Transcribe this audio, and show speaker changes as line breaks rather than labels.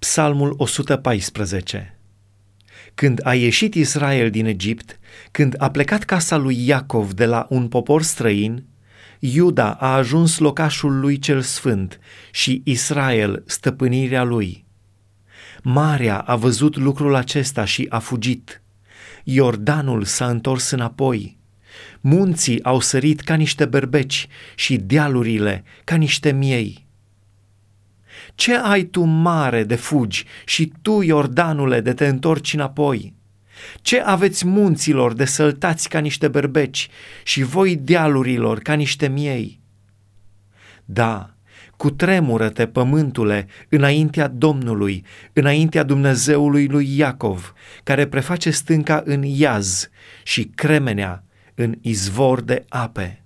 Psalmul 114 Când a ieșit Israel din Egipt, când a plecat casa lui Iacov de la un popor străin, Iuda a ajuns locașul lui cel sfânt și Israel stăpânirea lui. Marea a văzut lucrul acesta și a fugit. Iordanul s-a întors înapoi. Munții au sărit ca niște berbeci și dealurile ca niște miei. Ce ai tu mare de fugi și tu, Iordanule, de te întorci înapoi? Ce aveți munților de săltați ca niște berbeci și voi dealurilor ca niște miei? Da, cu tremură-te, pământule, înaintea Domnului, înaintea Dumnezeului lui Iacov, care preface stânca în iaz și cremenea în izvor de ape.